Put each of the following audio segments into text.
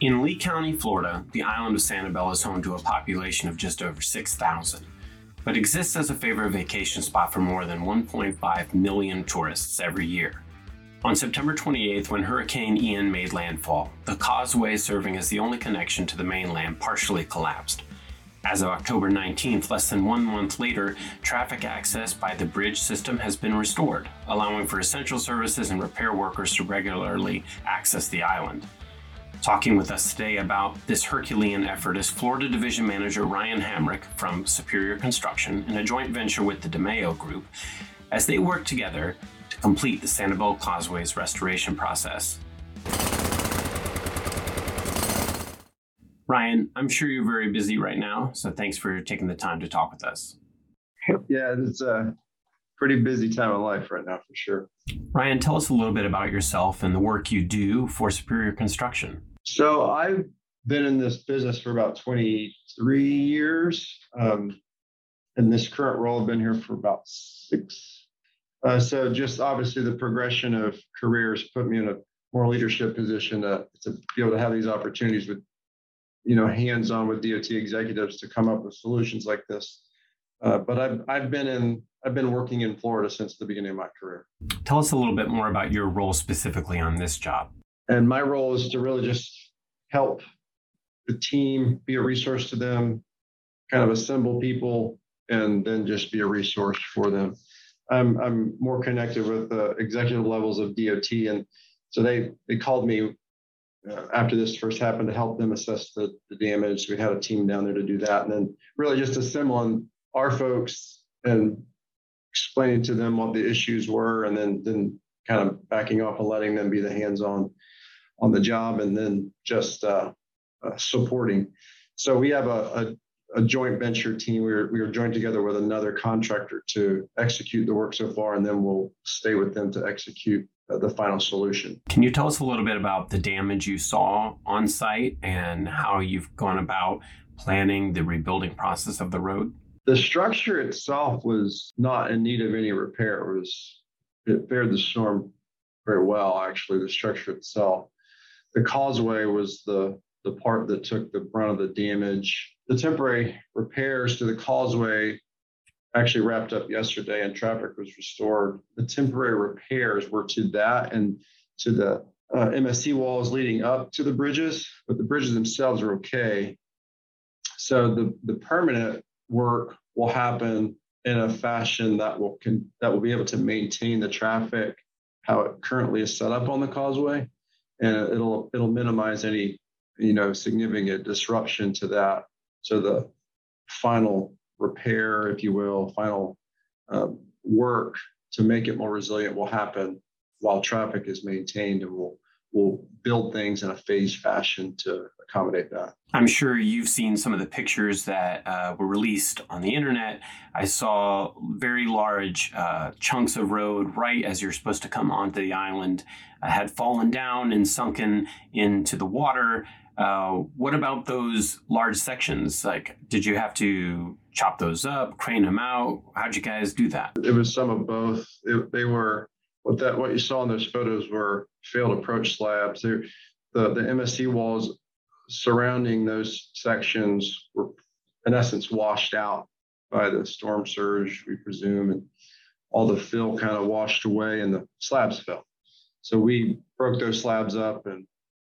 In Lee County, Florida, the island of Sanibel is home to a population of just over 6,000, but exists as a favorite vacation spot for more than 1.5 million tourists every year. On September 28th, when Hurricane Ian made landfall, the causeway serving as the only connection to the mainland partially collapsed. As of October 19th, less than one month later, traffic access by the bridge system has been restored, allowing for essential services and repair workers to regularly access the island. Talking with us today about this Herculean effort is Florida Division Manager Ryan Hamrick from Superior Construction in a joint venture with the De Moya Group as they work together to complete the Sanibel Causeway's restoration process. Ryan, I'm sure you're very busy right now, so thanks for taking the time to talk with us. Yeah, it's a pretty busy time of life right now for sure. Ryan, tell us a little bit about yourself and the work you do for Superior Construction. So I've been in this business for about 23 years. Um, in this current role, I've been here for about six. Uh, so just obviously the progression of careers put me in a more leadership position to, to be able to have these opportunities with you know, hands-on with DOT executives to come up with solutions like this. Uh, but I've I've been in I've been working in Florida since the beginning of my career. Tell us a little bit more about your role specifically on this job. And my role is to really just help the team, be a resource to them, kind of assemble people, and then just be a resource for them. I'm I'm more connected with the executive levels of DOT, and so they they called me uh, after this first happened to help them assess the, the damage. We had a team down there to do that, and then really just assembling our folks and explaining to them what the issues were, and then then kind of backing off and letting them be the hands-on on the job, and then just uh, uh, supporting. So we have a, a, a joint venture team. We were we were joined together with another contractor to execute the work so far, and then we'll stay with them to execute the final solution. Can you tell us a little bit about the damage you saw on site and how you've gone about planning the rebuilding process of the road? The structure itself was not in need of any repair. It was it fared the storm very well, actually, the structure itself. The causeway was the the part that took the brunt of the damage. The temporary repairs to the causeway actually wrapped up yesterday and traffic was restored. The temporary repairs were to that and to the uh, MSE walls leading up to the bridges, but the bridges themselves are okay. So the, the permanent work will happen in a fashion that will can, that will be able to maintain the traffic how it currently is set up on the causeway, and it'll it'll minimize any you know significant disruption to that. So the final repair, if you will, final uh, work to make it more resilient will happen while traffic is maintained and we'll we'll build things in a phased fashion to accommodate that. I'm sure you've seen some of the pictures that uh, were released on the internet. I saw very large uh, chunks of road right as you're supposed to come onto the island uh, had fallen down and sunken into the water. Uh, what about those large sections? Like, did you have to chop those up, crane them out? How'd you guys do that? It was some of both. It, they were what that what you saw in those photos were failed approach slabs. They're, the the MSE walls surrounding those sections were in essence washed out by the storm surge, we presume, and all the fill kind of washed away and the slabs fell. So we broke those slabs up and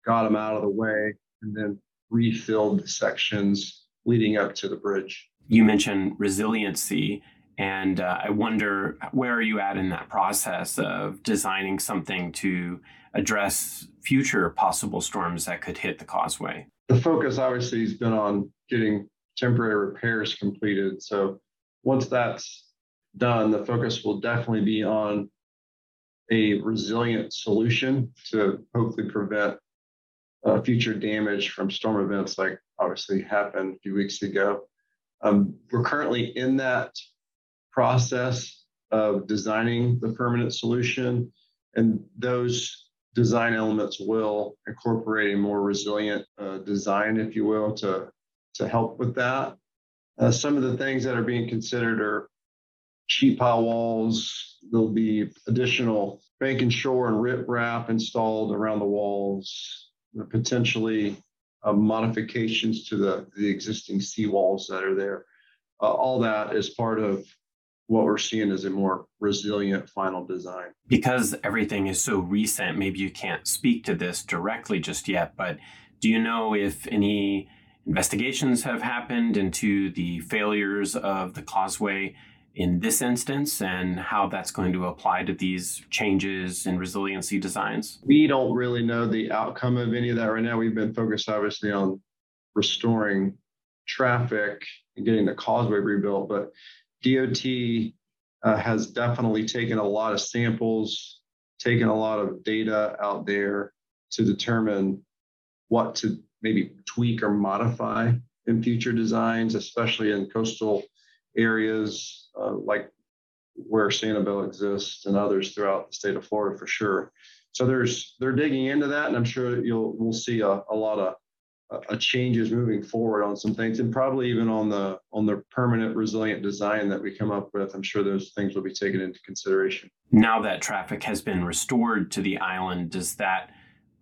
got them out of the way and then refilled the sections leading up to the bridge. You mentioned resiliency, and uh, I wonder where are you at in that process of designing something to address future possible storms that could hit the causeway? The focus obviously has been on getting temporary repairs completed. So once that's done, the focus will definitely be on a resilient solution to hopefully prevent uh, future damage from storm events like obviously happened a few weeks ago. Um, we're currently in that process of designing the permanent solution, and those design elements will incorporate a more resilient uh, design, if you will, to, to help with that. Uh, some of the things that are being considered are sheet pile walls. There'll be additional bank and shore and riprap installed around the walls potentially uh, modifications to the, the existing seawalls that are there. Uh, all that is part of what we're seeing is a more resilient final design. Because everything is so recent, maybe you can't speak to this directly just yet, but do you know if any investigations have happened into the failures of the causeway in this instance and how that's going to apply to these changes in resiliency designs? We don't really know the outcome of any of that right now. We've been focused obviously on restoring traffic and getting the causeway rebuilt, but DOT uh, has definitely taken a lot of samples, taken a lot of data out there to determine what to maybe tweak or modify in future designs, especially in coastal areas uh, like where Sanibel exists and others throughout the state of Florida for sure. So there's they're digging into that, and I'm sure you'll we'll see a, a lot of uh, changes moving forward on some things, and probably even on the on the permanent resilient design that we come up with. I'm sure those things will be taken into consideration. Now that traffic has been restored to the island, does that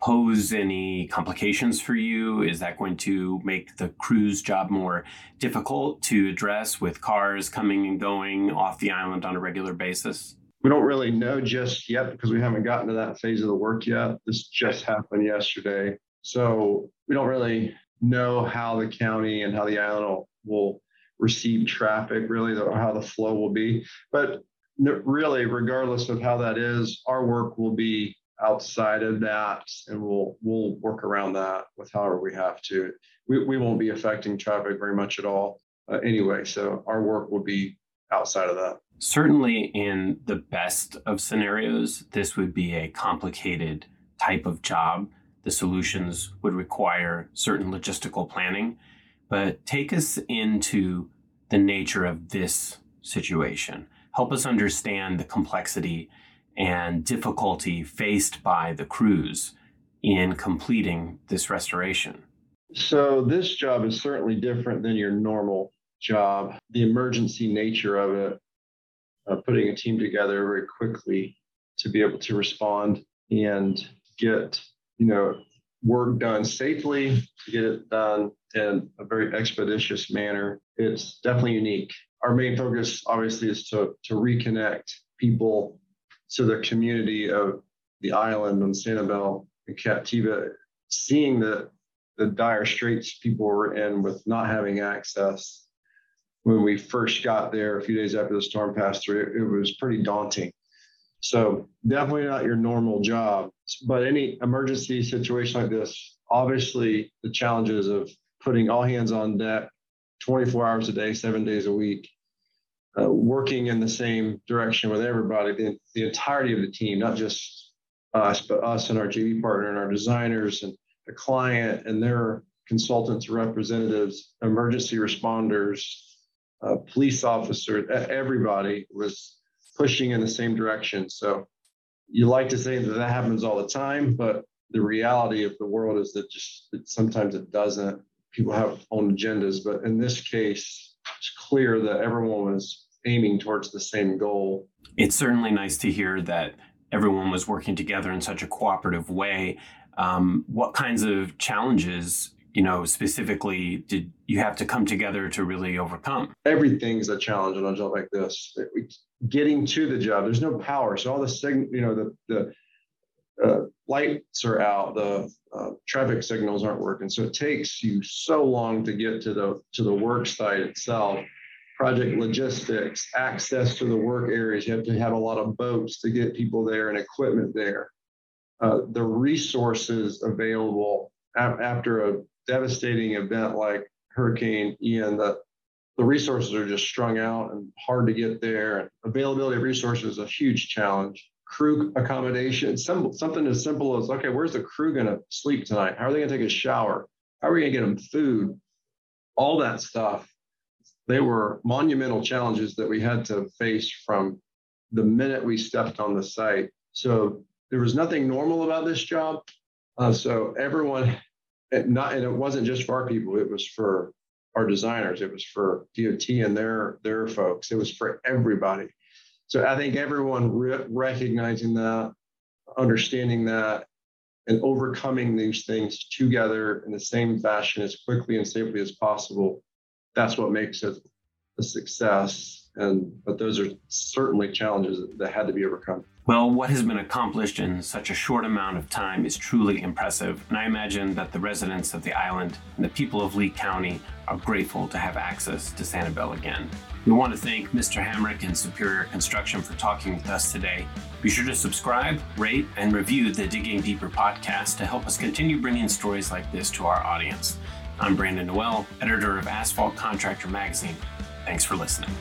pose any complications for you? Is that going to make the crew's job more difficult to address with cars coming and going off the island on a regular basis? We don't really know just yet because we haven't gotten to that phase of the work yet. This just happened yesterday. So we don't really know how the county and how the island will, will receive traffic, really, or how the flow will be. But really, regardless of how that is, our work will be outside of that, and we'll we'll work around that with however we have to. We, we won't be affecting traffic very much at all uh, anyway. So our work will be outside of that. Certainly, in the best of scenarios, this would be a complicated type of job. The solutions would require certain logistical planning. But take us into the nature of this situation. Help us understand the complexity and difficulty faced by the crews in completing this restoration? So, this job is certainly different than your normal job. The emergency nature of it, uh, putting a team together very quickly to be able to respond and get, you know, work done safely, to get it done in a very expeditious manner. It's definitely unique. Our main focus, obviously, is to, to reconnect people to the community of the island on Sanibel and Captiva, seeing the, the dire straits people were in with not having access when we first got there a few days after the storm passed through, it, it was pretty daunting. So definitely not your normal job, but any emergency situation like this, obviously the challenges of putting all hands on deck 24 hours a day, seven days a week, uh, working in the same direction with everybody, the, the entirety of the team, not just us, but us and our JV partner and our designers and the client and their consultants, representatives, emergency responders, uh, police officers, everybody was pushing in the same direction. So you like to say that that happens all the time, but the reality of the world is that just that sometimes it doesn't. People have own agendas, but in this case, it's clear that everyone was aiming towards the same goal. It's certainly nice to hear that everyone was working together in such a cooperative way. Um, what kinds of challenges, you know, specifically did you have to come together to really overcome? Everything's a challenge on a job like this. Getting to the job, there's no power, so all the sig- you know, the the uh, lights are out, the uh, traffic signals aren't working, so it takes you so long to get to the to the work site itself project logistics, access to the work areas. You have to have a lot of boats to get people there and equipment there. Uh, the resources available after a devastating event like Hurricane Ian, the, the resources are just strung out and hard to get there. Availability of resources is a huge challenge. Crew accommodation, some, something as simple as okay, where's the crew going to sleep tonight? How are they going to take a shower? How are we going to get them food? All that stuff they were monumental challenges that we had to face from the minute we stepped on the site. So there was nothing normal about this job. Uh, so everyone, and not and it wasn't just for our people. It was for our designers. It was for DOT and their their folks. It was for everybody. So I think everyone re- recognizing that, understanding that, and overcoming these things together in the same fashion as quickly and safely as possible. That's what makes it a success. And but those are certainly challenges that had to be overcome. Well, what has been accomplished in such a short amount of time is truly impressive, and I imagine that the residents of the island and the people of Lee County are grateful to have access to Sanibel again. We want to thank Mr. Hamrick and Superior Construction for talking with us today. Be sure to subscribe, rate, and review the Digging Deeper podcast to help us continue bringing stories like this to our audience. I'm Brandon Noel, editor of Asphalt Contractor Magazine. Thanks for listening.